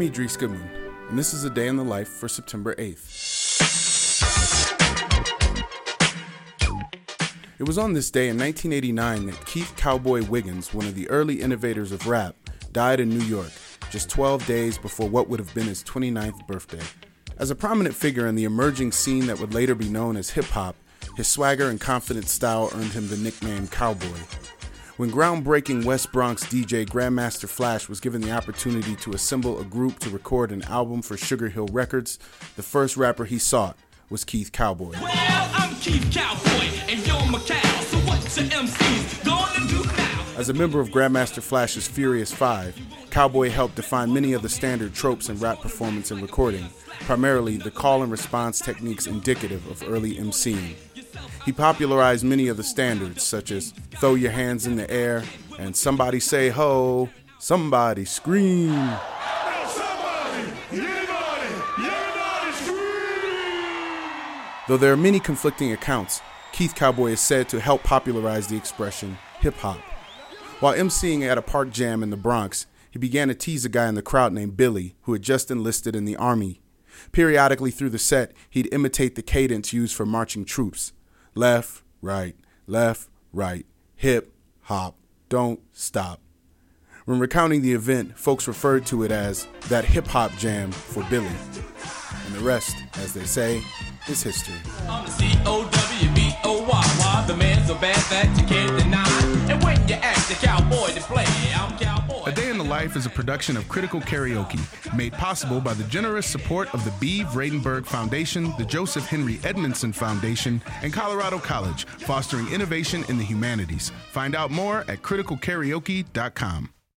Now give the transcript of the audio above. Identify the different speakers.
Speaker 1: I'm Idris Gamoun, and this is a day in the life for September 8th. It was on this day in 1989 that Keith Cowboy Wiggins, one of the early innovators of rap, died in New York, just 12 days before what would have been his 29th birthday. As a prominent figure in the emerging scene that would later be known as hip hop, his swagger and confident style earned him the nickname Cowboy. When groundbreaking West Bronx DJ Grandmaster Flash was given the opportunity to assemble a group to record an album for Sugar Hill Records, the first rapper he sought was Keith Cowboy.
Speaker 2: Well, I'm Keith Cowboy, and you're my cow. So what's now?
Speaker 1: As a member of Grandmaster Flash's Furious Five, Cowboy helped define many of the standard tropes in rap performance and recording, primarily the call and response techniques indicative of early MCing. He popularized many of the standards, such as throw your hands in the air and somebody say ho, somebody scream. Though there are many conflicting accounts, Keith Cowboy is said to help popularize the expression hip hop. While emceeing at a park jam in the Bronx, he began to tease a guy in the crowd named Billy, who had just enlisted in the army. Periodically through the set, he'd imitate the cadence used for marching troops left, right, left, right, hip, hop, don't stop. When recounting the event, folks referred to it as that hip hop jam for Billy. And the rest, as they say, is history.
Speaker 2: The
Speaker 3: Life is a production of Critical Karaoke, made possible by the generous support of the Bee Vradenburg Foundation, the Joseph Henry Edmondson Foundation, and Colorado College, fostering innovation in the humanities. Find out more at criticalkaraoke.com.